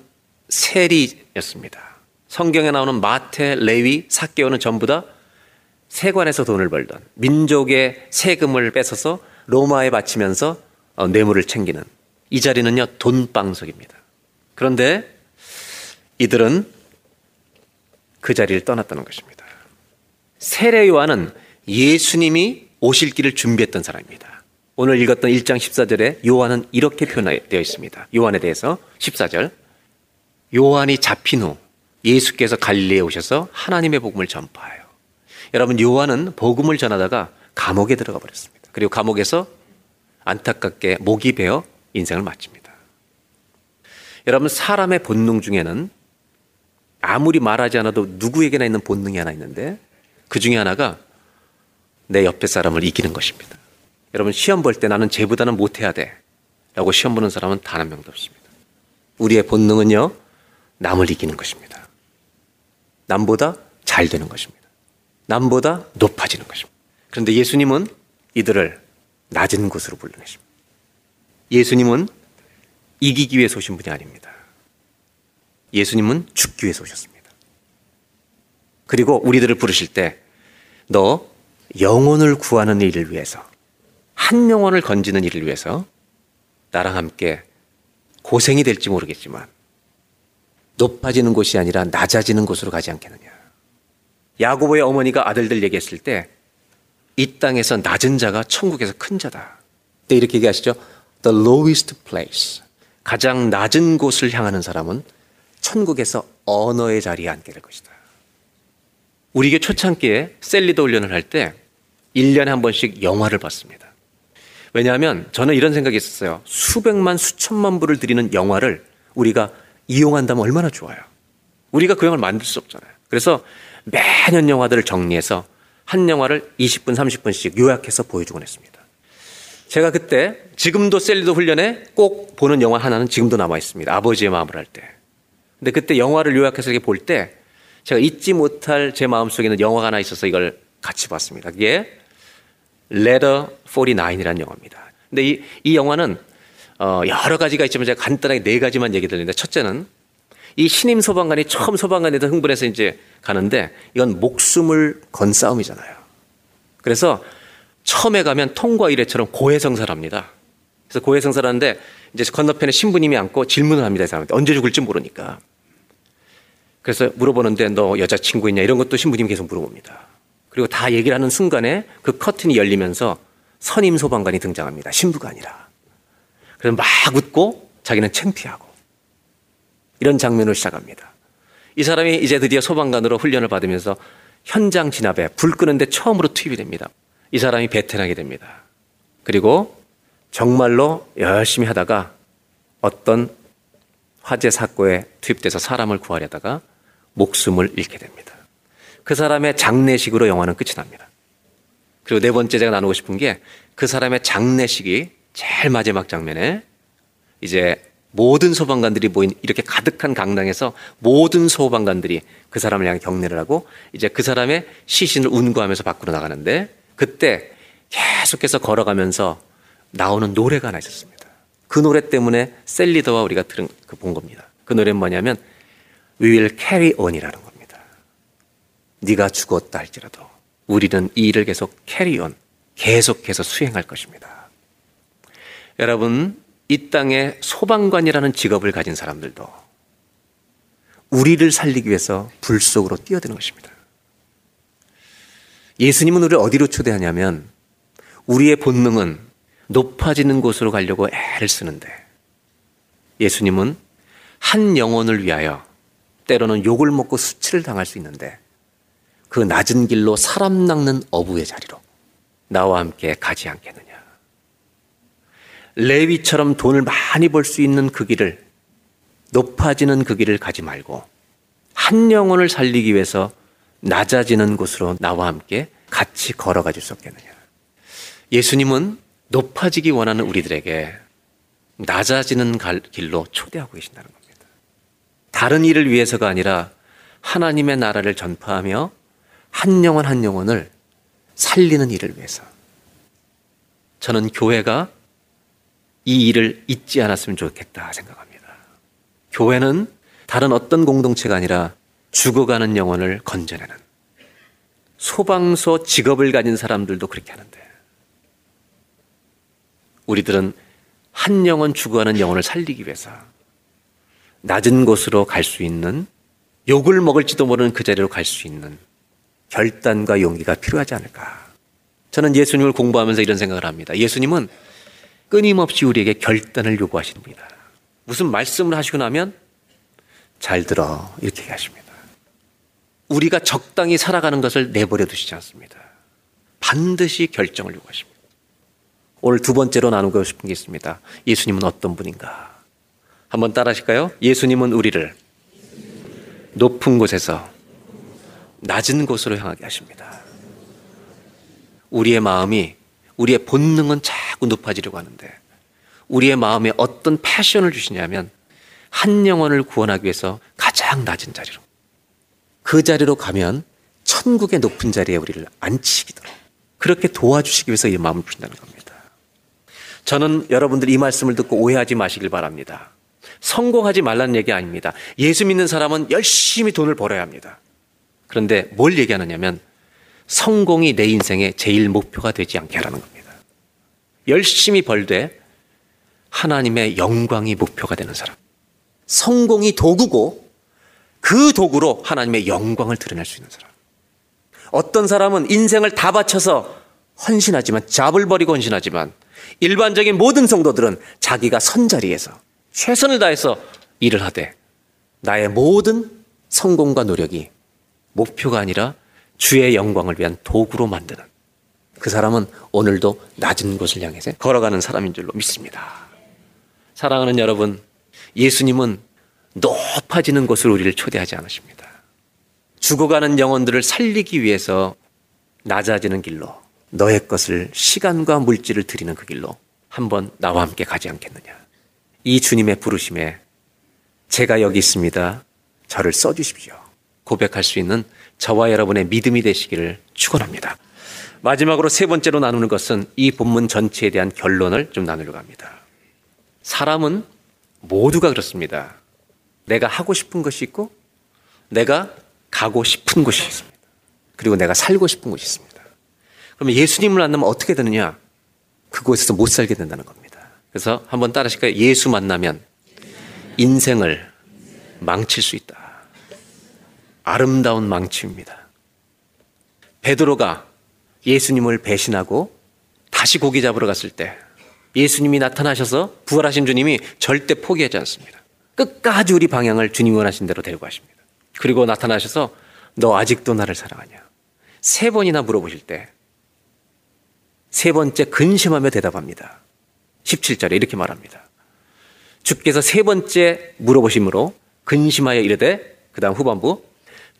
세리였습니다. 성경에 나오는 마태, 레위, 사개오는 전부 다 세관에서 돈을 벌던 민족의 세금을 뺏어서 로마에 바치면서 어, 뇌물을 챙기는 이 자리는요 돈방석입니다. 그런데 이들은 그 자리를 떠났다는 것입니다. 세례 요한은 예수님이 오실 길을 준비했던 사람입니다. 오늘 읽었던 1장 14절에 요한은 이렇게 표현되어 있습니다. 요한에 대해서 14절. 요한이 잡힌 후 예수께서 갈릴리에 오셔서 하나님의 복음을 전파해요. 여러분 요한은 복음을 전하다가 감옥에 들어가 버렸습니다. 그리고 감옥에서 안타깝게 목이 베어 인생을 마칩니다. 여러분 사람의 본능 중에는 아무리 말하지 않아도 누구에게나 있는 본능이 하나 있는데 그 중에 하나가 내 옆에 사람을 이기는 것입니다. 여러분 시험 볼 때 나는 쟤보다는 못해야 돼 라고 시험 보는 사람은 단 한 명도 없습니다. 우리의 본능은요 남을 이기는 것입니다. 남보다 잘 되는 것입니다. 남보다 높아지는 것입니다. 그런데 예수님은 이들을 낮은 곳으로 불러내십니다. 예수님은 이기기 위해서 오신 분이 아닙니다. 예수님은 죽기 위해서 오셨습니다. 그리고 우리들을 부르실 때 너 영혼을 구하는 일을 위해서 한 영혼을 건지는 일을 위해서 나랑 함께 고생이 될지 모르겠지만 높아지는 곳이 아니라 낮아지는 곳으로 가지 않겠느냐. 야고보의 어머니가 아들들 얘기했을 때 이 땅에서 낮은 자가 천국에서 큰 자다. 때 이렇게 얘기하시죠. The lowest place. 가장 낮은 곳을 향하는 사람은 천국에서 honor의 자리에 앉게 될 것이다. 우리에게 초창기에 셀 리더 훈련을 할 때 1년에 한 번씩 영화를 봤습니다. 왜냐하면 저는 이런 생각이 있었어요. 수백만, 수천만 불을 들이는 영화를 우리가 이용한다면 얼마나 좋아요. 우리가 그 영화를 만들 수 없잖아요. 그래서 매년 영화들을 정리해서 한 영화를 20분, 30분씩 요약해서 보여주곤 했습니다. 제가 그때 지금도 셀리더 훈련에 꼭 보는 영화 하나는 지금도 남아 있습니다. 아버지의 마음을 할 때. 근데 그때 영화를 요약해서 볼때 제가 잊지 못할 제 마음속에 있는 영화가 하나 있어서 이걸 같이 봤습니다. 그게 Letter 49이라는 영화입니다. 근데 이, 이 영화는 어, 여러 가지가 있지만 제가 간단하게 네 가지만 얘기 드리는데 첫째는 이 신임 소방관이 처음 소방관에 대해서 흥분해서 이제 가는데 이건 목숨을 건 싸움이잖아요. 그래서 처음에 가면 통과 이래처럼 고해성사를 합니다. 그래서 고해성사를 하는데 이제 건너편에 신부님이 앉고 질문을 합니다. 이 사람한테 언제 죽을지 모르니까. 그래서 물어보는데 너 여자친구 있냐 이런 것도 신부님이 계속 물어봅니다. 그리고 다 얘기를 하는 순간에 그 커튼이 열리면서 선임 소방관이 등장합니다. 신부가 아니라. 그래서 막 웃고 자기는 창피하고 이런 장면을 시작합니다. 이 사람이 이제 드디어 소방관으로 훈련을 받으면서 현장 진압에 불 끄는데 처음으로 투입이 됩니다. 이 사람이 베테랑이 됩니다. 그리고 정말로 열심히 하다가 어떤 화재 사고에 투입돼서 사람을 구하려다가 목숨을 잃게 됩니다. 그 사람의 장례식으로 영화는 끝이 납니다. 그리고 네 번째 제가 나누고 싶은 게 그 사람의 장례식이 제일 마지막 장면에 이제 모든 소방관들이 모인 이렇게 가득한 강당에서 모든 소방관들이 그 사람을 향해 경례를 하고 이제 그 사람의 시신을 운구하면서 밖으로 나가는데 그때 계속해서 걸어가면서 나오는 노래가 하나 있었습니다. 그 노래 때문에 셀리더와 우리가 들은 그 본 겁니다. 그 노래는 뭐냐면 We will carry on이라는 겁니다. 네가 죽었다 할지라도 우리는 이 일을 계속 carry on, 계속해서 수행할 것입니다. 여러분 이 땅에 소방관이라는 직업을 가진 사람들도 우리를 살리기 위해서 불 속으로 뛰어드는 것입니다. 예수님은 우리를 어디로 초대하냐면 우리의 본능은 높아지는 곳으로 가려고 애를 쓰는데 예수님은 한 영혼을 위하여 때로는 욕을 먹고 수치를 당할 수 있는데 그 낮은 길로 사람 낚는 어부의 자리로 나와 함께 가지 않겠느냐. 레위처럼 돈을 많이 벌 수 있는 그 길을 높아지는 그 길을 가지 말고 한 영혼을 살리기 위해서 낮아지는 곳으로 나와 함께 같이 걸어가 줄 수 없겠느냐. 예수님은 높아지기 원하는 우리들에게 낮아지는 길로 초대하고 계신다는 겁니다. 다른 일을 위해서가 아니라 하나님의 나라를 전파하며 한 영혼 한 영혼을 살리는 일을 위해서. 저는 교회가 이 일을 잊지 않았으면 좋겠다 생각합니다. 교회는 다른 어떤 공동체가 아니라 죽어가는 영혼을 건져내는 소방서 직업을 가진 사람들도 그렇게 하는데 우리들은 한 영혼 죽어가는 영혼을 살리기 위해서 낮은 곳으로 갈 수 있는 욕을 먹을지도 모르는 그 자리로 갈 수 있는 결단과 용기가 필요하지 않을까. 저는 예수님을 공부하면서 이런 생각을 합니다. 예수님은 끊임없이 우리에게 결단을 요구하시는 분이다. 무슨 말씀을 하시고 나면 잘 들어 이렇게 하십니다. 우리가 적당히 살아가는 것을 내버려 두시지 않습니다. 반드시 결정을 요구하십니다. 오늘 두 번째로 나누고 싶은 게 있습니다. 예수님은 어떤 분인가? 한번 따라 하실까요? 예수님은 우리를 높은 곳에서 낮은 곳으로 향하게 하십니다. 우리의 마음이 우리의 본능은 자꾸 높아지려고 하는데 우리의 마음에 어떤 패션을 주시냐면 한 영혼을 구원하기 위해서 가장 낮은 자리로 그 자리로 가면 천국의 높은 자리에 우리를 앉히기도록 그렇게 도와주시기 위해서 이 마음을 주신다는 겁니다. 저는 여러분들이 이 말씀을 듣고 오해하지 마시길 바랍니다. 성공하지 말라는 얘기 아닙니다. 예수 믿는 사람은 열심히 돈을 벌어야 합니다. 그런데 뭘 얘기하느냐면 성공이 내 인생의 제일 목표가 되지 않게 하라는 겁니다. 열심히 벌되 하나님의 영광이 목표가 되는 사람. 성공이 도구고 그 도구로 하나님의 영광을 드러낼 수 있는 사람. 어떤 사람은 인생을 다 바쳐서 헌신하지만 잡을 버리고 헌신하지만 일반적인 모든 성도들은 자기가 선자리에서 최선을 다해서 일을 하되 나의 모든 성공과 노력이 목표가 아니라 주의 영광을 위한 도구로 만드는 그 사람은 오늘도 낮은 곳을 향해서 걸어가는 사람인 줄로 믿습니다. 사랑하는 여러분, 예수님은 높아지는 곳으로 우리를 초대하지 않으십니다. 죽어가는 영혼들을 살리기 위해서 낮아지는 길로 너의 것을 시간과 물질을 드리는 그 길로 한번 나와 함께 가지 않겠느냐. 이 주님의 부르심에 제가 여기 있습니다. 저를 써주십시오. 고백할 수 있는 저와 여러분의 믿음이 되시기를 축원합니다. 마지막으로 세 번째로 나누는 것은 이 본문 전체에 대한 결론을 좀 나누려고 합니다. 사람은 모두가 그렇습니다. 내가 하고 싶은 것이 있고 내가 가고 싶은 곳이 있습니다. 그리고 내가 살고 싶은 곳이 있습니다. 그러면 예수님을 만나면 어떻게 되느냐? 그곳에서 못 살게 된다는 겁니다. 그래서 한번 따라하실까요? 예수 만나면 인생을 망칠 수 있다. 아름다운 망치입니다. 베드로가 예수님을 배신하고 다시 고기 잡으러 갔을 때 예수님이 나타나셔서 부활하신 주님이 절대 포기하지 않습니다. 끝까지 우리 방향을 주님 원하신 대로 데리고 가십니다. 그리고 나타나셔서 너 아직도 나를 사랑하냐? 세 번이나 물어보실 때 세 번째 근심하며 대답합니다. 17절에 이렇게 말합니다. 주께서 세 번째 물어보심으로 근심하여 이르되 그 다음 후반부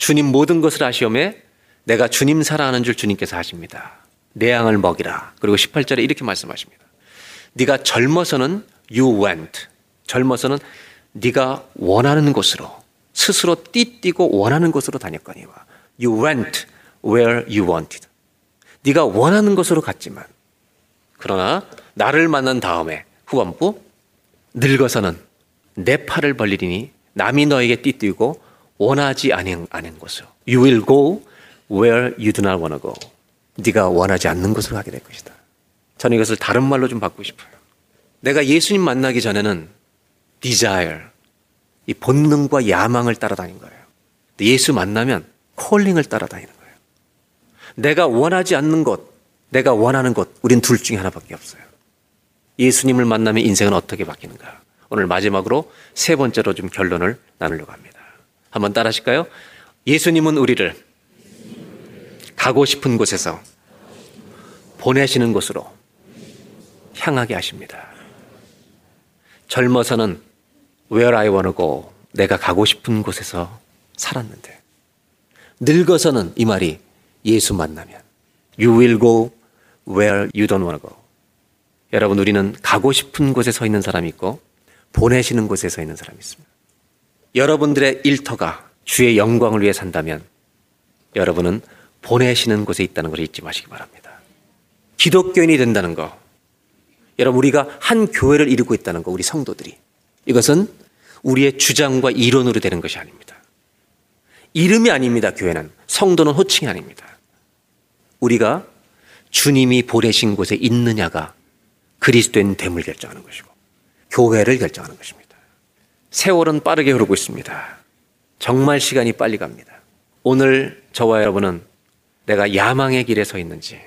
주님 모든 것을 아시오매 내가 주님 사랑하는 줄 주님께서 하십니다. 내 양을 먹이라. 그리고 18절에 이렇게 말씀하십니다. 네가 젊어서는 you went. 젊어서는 네가 원하는 곳으로 스스로 띠뛰고 원하는 곳으로 다녔거니와 you went where you wanted. 네가 원하는 곳으로 갔지만 그러나 나를 만난 다음에 후반부 늙어서는 내 팔을 벌리리니 남이 너에게 띠뛰고 원하지 않은, 않은 곳으로 you will go where you do not want to go. 네가 원하지 않는 곳으로 가게 될 것이다. 저는 이것을 다른 말로 좀 바꾸고 싶어요. 내가 예수님 만나기 전에는 desire, 이 본능과 야망을 따라다닌 거예요. 예수 만나면 콜링을 따라다니는 거예요. 내가 원하지 않는 것, 내가 원하는 것, 우린 둘 중에 하나밖에 없어요. 예수님을 만나면 인생은 어떻게 바뀌는가? 오늘 마지막으로 세 번째로 좀 결론을 나누려고 합니다. 한번 따라 하실까요? 예수님은 우리를 가고 싶은 곳에서 보내시는 곳으로 향하게 하십니다. 젊어서는 where I wanna go 내가 가고 싶은 곳에서 살았는데 늙어서는 이 말이 예수 만나면 you will go where you don't wanna go 여러분 우리는 가고 싶은 곳에 서 있는 사람이 있고 보내시는 곳에 서 있는 사람이 있습니다. 여러분들의 일터가 주의 영광을 위해 산다면 여러분은 보내시는 곳에 있다는 것을 잊지 마시기 바랍니다. 기독교인이 된다는 거. 여러분, 우리가 한 교회를 이루고 있다는 거, 우리 성도들이. 이것은 우리의 주장과 이론으로 되는 것이 아닙니다. 이름이 아닙니다, 교회는. 성도는 호칭이 아닙니다. 우리가 주님이 보내신 곳에 있느냐가 그리스도인 됨을 결정하는 것이고, 교회를 결정하는 것입니다. 세월은 빠르게 흐르고 있습니다. 정말 시간이 빨리 갑니다. 오늘 저와 여러분은 내가 야망의 길에 서 있는지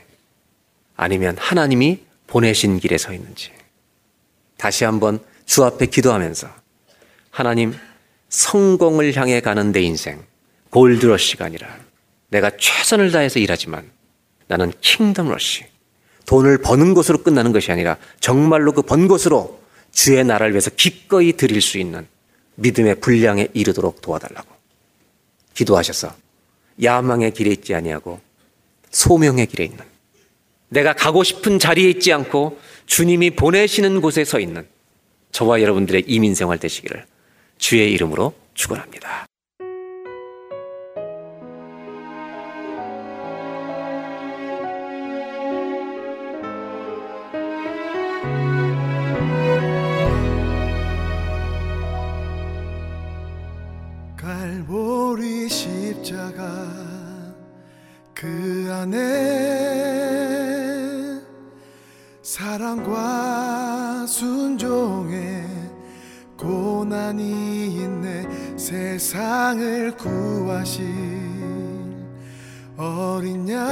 아니면 하나님이 보내신 길에 서 있는지 다시 한번 주 앞에 기도하면서 하나님 성공을 향해 가는 내 인생 골드러시가 아니라 내가 최선을 다해서 일하지만 나는 킹덤 러시 돈을 버는 것으로 끝나는 것이 아니라 정말로 그 번 것으로 주의 나라를 위해서 기꺼이 드릴 수 있는 믿음의 분량에 이르도록 도와달라고 기도하셔서 야망의 길에 있지 아니하고 소명의 길에 있는 내가 가고 싶은 자리에 있지 않고 주님이 보내시는 곳에 서 있는 저와 여러분들의 이민 생활 되시기를 주의 이름으로 축원합니다. 그 안에 사랑과 순종의 고난이 있네. 세상을 구하실 어린 양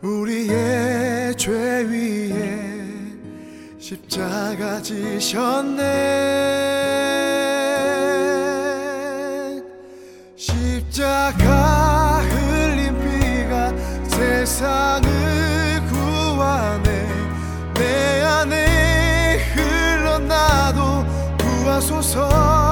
우리의 죄 위에 십자가 지셨네. 십자가 세상을 구하네 내 안에 흘러나도 구하소서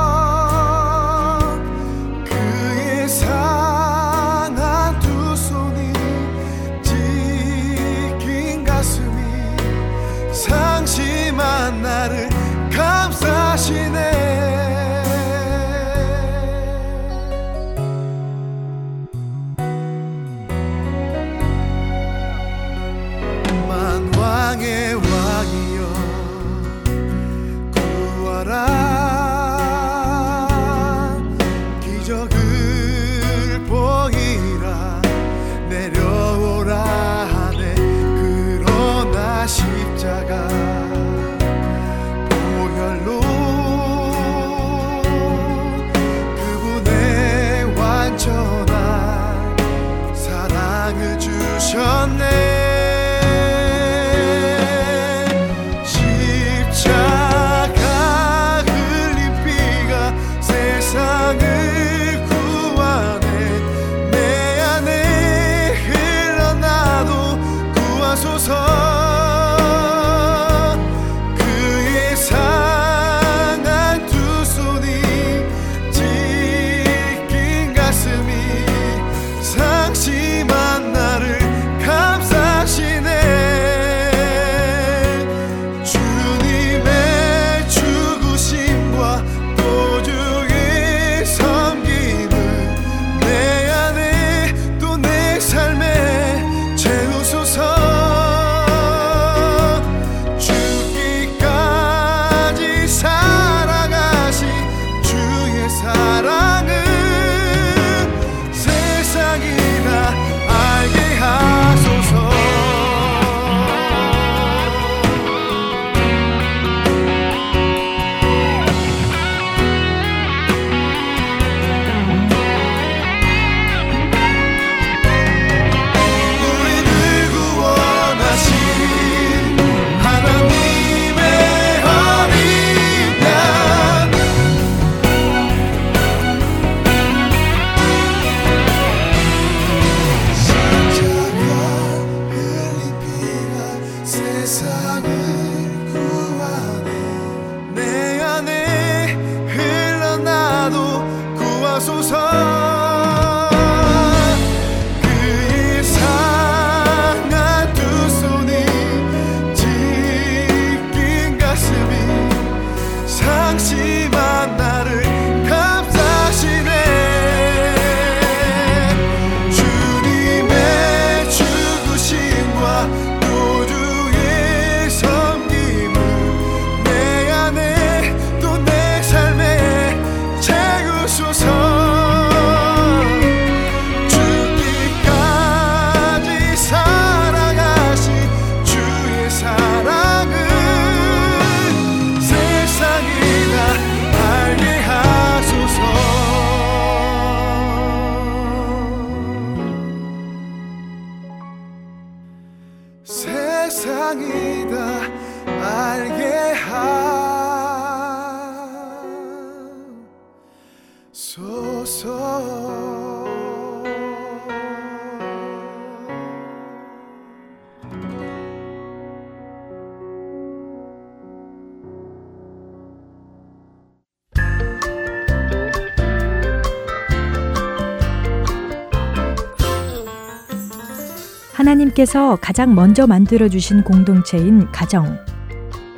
하나님께서 가장 먼저 만들어 주신 공동체인 가정.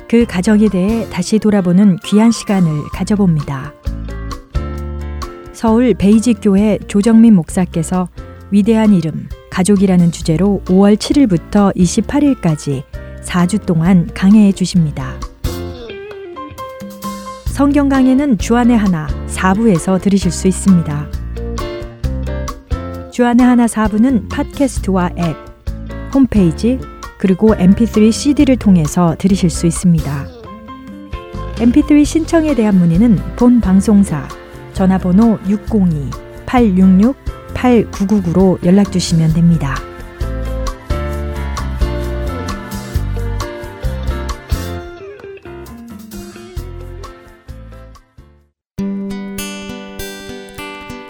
그 가정에 대해 다시 돌아보는 귀한 시간을 가져봅니다. 서울 베이직 교회 조정민 목사께서 위대한 이름, 가족이라는 주제로 5월 7일부터 28일까지 4주 동안 강해해 주십니다. 성경 강해는 주안의 하나 4부에서 들으실 수 있습니다. 주안의 하나 4부는 팟캐스트와 앱, 홈페이지 그리고 mp3 CD를 통해서 들으실 수 있습니다. mp3 신청에 대한 문의는 본 방송사 전화번호 602-866-8999로 연락 주시면 됩니다.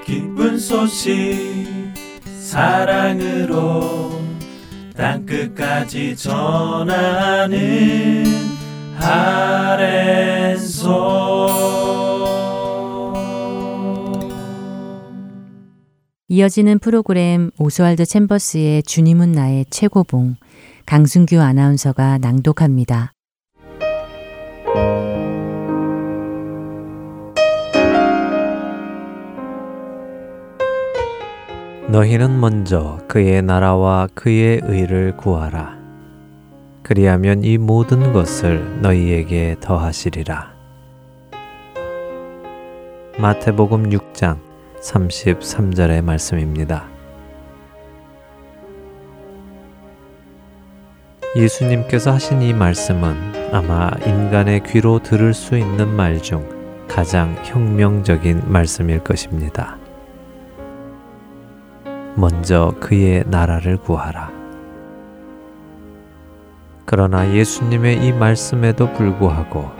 기쁜 소식 사랑으로 땅끝까지 전하는 아랜소 이어지는 프로그램 오스왈드 챔버스의 주님은 나의 최고봉 강순규 아나운서가 낭독합니다. 너희는 먼저 그의 나라와 그의 의를 구하라. 그리하면 이 모든 것을 너희에게 더하시리라. 마태복음 6장 33절의 말씀입니다. 예수님께서 하신 이 말씀은 아마 인간의 귀로 들을 수 있는 말 중 가장 혁명적인 말씀일 것입니다. 먼저 그의 나라를 구하라. 그러나 예수님의 이 말씀에도 불구하고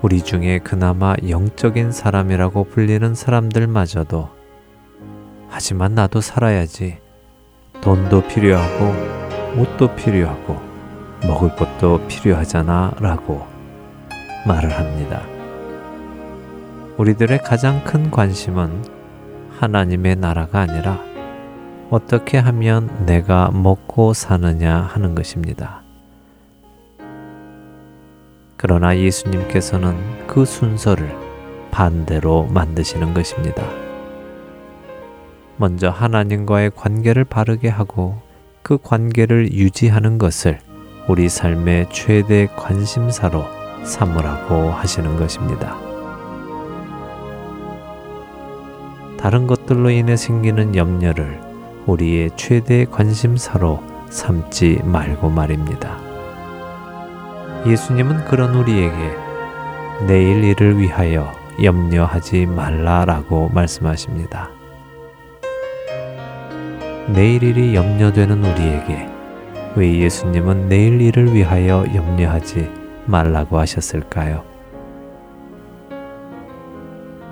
우리 중에 그나마 영적인 사람이라고 불리는 사람들마저도 하지만 나도 살아야지. 돈도 필요하고 옷도 필요하고 먹을 것도 필요하잖아 라고 말을 합니다. 우리들의 가장 큰 관심은 하나님의 나라가 아니라 어떻게 하면 내가 먹고 사느냐 하는 것입니다. 그러나 예수님께서는 그 순서를 반대로 만드시는 것입니다. 먼저 하나님과의 관계를 바르게 하고 그 관계를 유지하는 것을 우리 삶의 최대 관심사로 삼으라고 하시는 것입니다. 다른 것들로 인해 생기는 염려를 우리의 최대 관심사로 삼지 말고 말입니다. 예수님은 그런 우리에게 내일 일을 위하여 염려하지 말라라고 말씀하십니다. 내일 일이 염려되는 우리에게 왜 예수님은 내일 일을 위하여 염려하지 말라고 하셨을까요?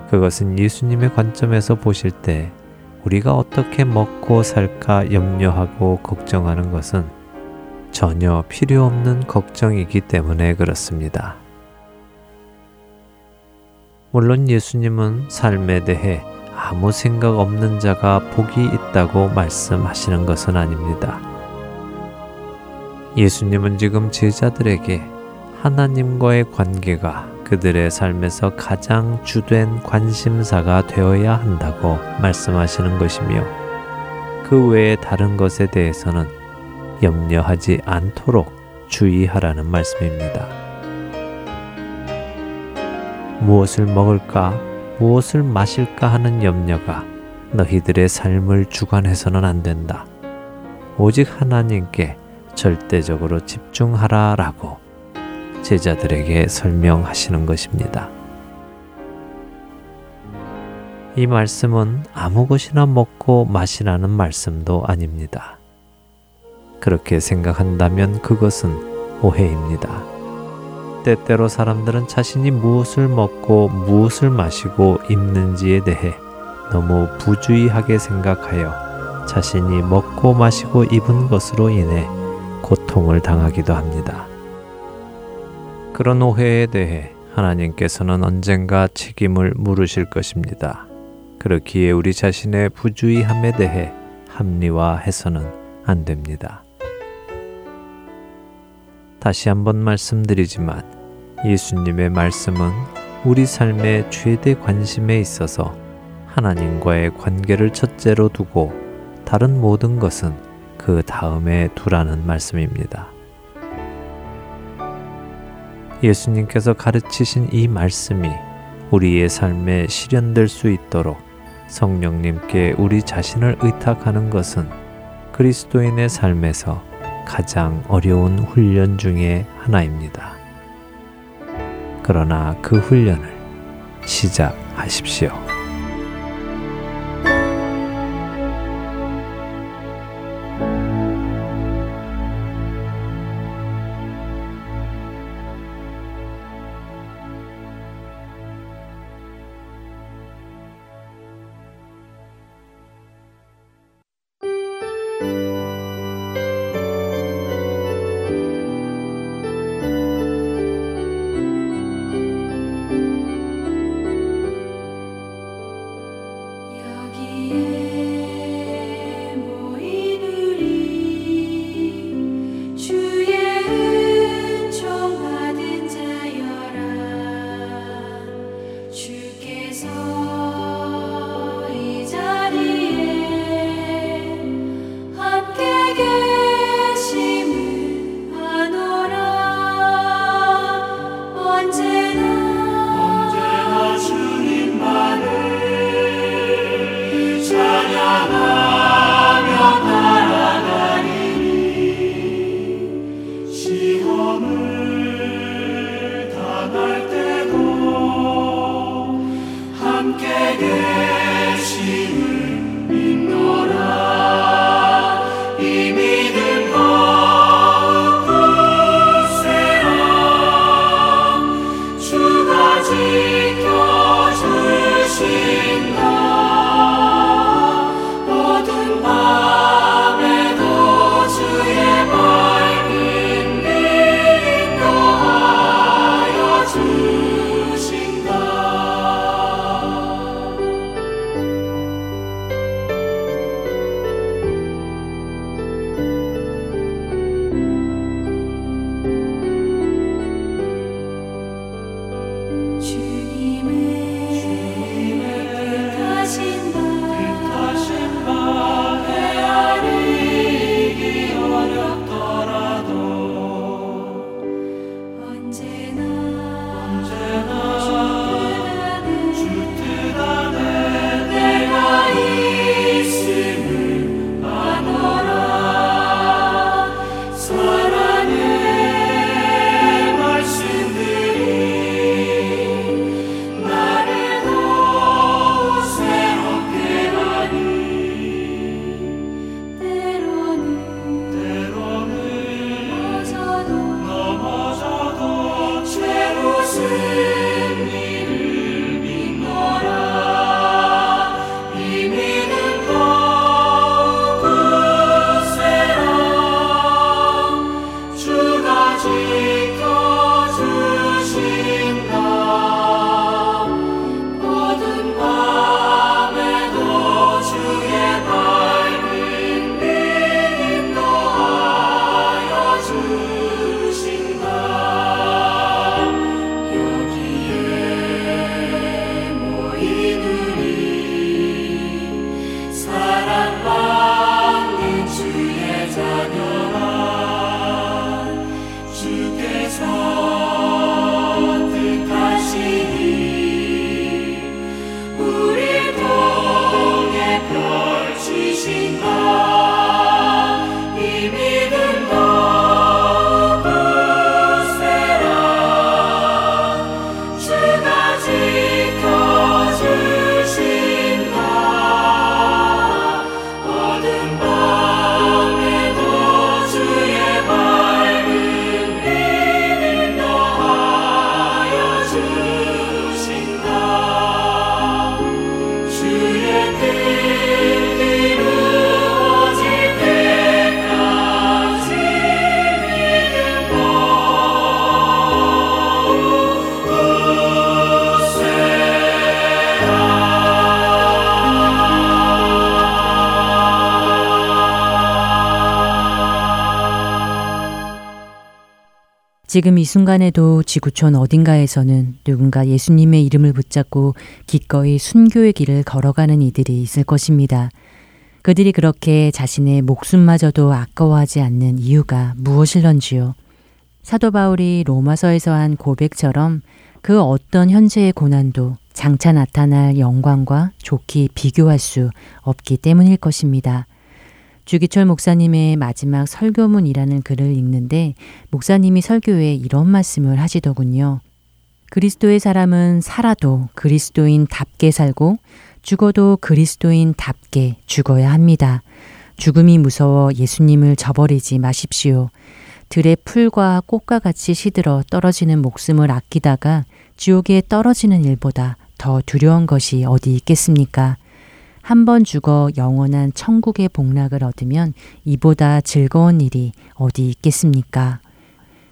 그것은 예수님의 관점에서 보실 때 우리가 어떻게 먹고 살까 염려하고 걱정하는 것은 전혀 필요 없는 걱정이기 때문에 그렇습니다. 물론 예수님은 삶에 대해 아무 생각 없는 자가 복이 있다고 말씀하시는 것은 아닙니다. 예수님은 지금 제자들에게 하나님과의 관계가 그들의 삶에서 가장 주된 관심사가 되어야 한다고 말씀하시는 것이며 그 외의 다른 것에 대해서는 염려하지 않도록 주의하라는 말씀입니다. 무엇을 먹을까, 무엇을 마실까 하는 염려가 너희들의 삶을 주관해서는 안 된다. 오직 하나님께 절대적으로 집중하라 라고 제자들에게 설명하시는 것입니다. 이 말씀은 아무 것이나 먹고 마시라는 말씀도 아닙니다. 그렇게 생각한다면 그것은 오해입니다. 때때로 사람들은 자신이 무엇을 먹고 무엇을 마시고 입는지에 대해 너무 부주의하게 생각하여 자신이 먹고 마시고 입은 것으로 인해 고통을 당하기도 합니다. 그런 오해에 대해 하나님께서는 언젠가 책임을 물으실 것입니다. 그렇기에 우리 자신의 부주의함에 대해 합리화해서는 안 됩니다. 다시 한번 말씀드리지만 예수님의 말씀은 우리 삶의 최대 관심에 있어서 하나님과의 관계를 첫째로 두고 다른 모든 것은 그 다음에 두라는 말씀입니다. 예수님께서 가르치신 이 말씀이 우리의 삶에 실현될 수 있도록 성령님께 우리 자신을 의탁하는 것은 그리스도인의 삶에서 가장 어려운 훈련 중의 하나입니다. 그러나 그 훈련을 시작하십시오. 지금 이 순간에도 지구촌 어딘가에서는 누군가 예수님의 이름을 붙잡고 기꺼이 순교의 길을 걸어가는 이들이 있을 것입니다. 그들이 그렇게 자신의 목숨마저도 아까워하지 않는 이유가 무엇일런지요. 사도 바울이 로마서에서 한 고백처럼 그 어떤 현재의 고난도 장차 나타날 영광과 좋게 비교할 수 없기 때문일 것입니다. 주기철 목사님의 마지막 설교문이라는 글을 읽는데 목사님이 설교에 이런 말씀을 하시더군요. 그리스도의 사람은 살아도 그리스도인답게 살고 죽어도 그리스도인답게 죽어야 합니다. 죽음이 무서워 예수님을 저버리지 마십시오. 들의 풀과 꽃과 같이 시들어 떨어지는 목숨을 아끼다가 지옥에 떨어지는 일보다 더 두려운 것이 어디 있겠습니까? 한 번 죽어 영원한 천국의 복락을 얻으면 이보다 즐거운 일이 어디 있겠습니까?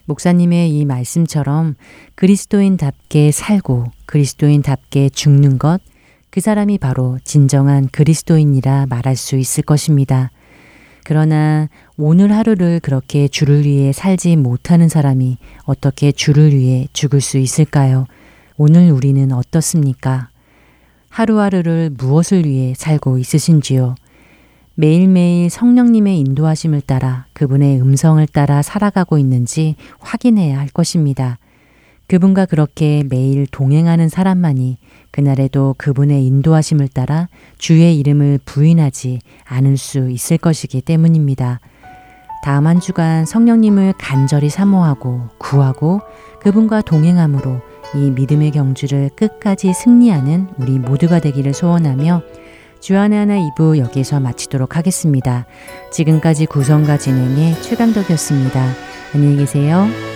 목사님의 이 말씀처럼 그리스도인답게 살고 그리스도인답게 죽는 것, 그 사람이 바로 진정한 그리스도인이라 말할 수 있을 것입니다. 그러나 오늘 하루를 그렇게 주를 위해 살지 못하는 사람이 어떻게 주를 위해 죽을 수 있을까요? 오늘 우리는 어떻습니까? 하루하루를 무엇을 위해 살고 있으신지요? 매일매일 성령님의 인도하심을 따라 그분의 음성을 따라 살아가고 있는지 확인해야 할 것입니다. 그분과 그렇게 매일 동행하는 사람만이 그날에도 그분의 인도하심을 따라 주의 이름을 부인하지 않을 수 있을 것이기 때문입니다. 다음 한 주간 성령님을 간절히 사모하고 구하고 그분과 동행함으로 이 믿음의 경주를 끝까지 승리하는 우리 모두가 되기를 소원하며 주안의 하나 2부 여기서 마치도록 하겠습니다. 지금까지 구성과 진행의 최강덕이었습니다. 안녕히 계세요.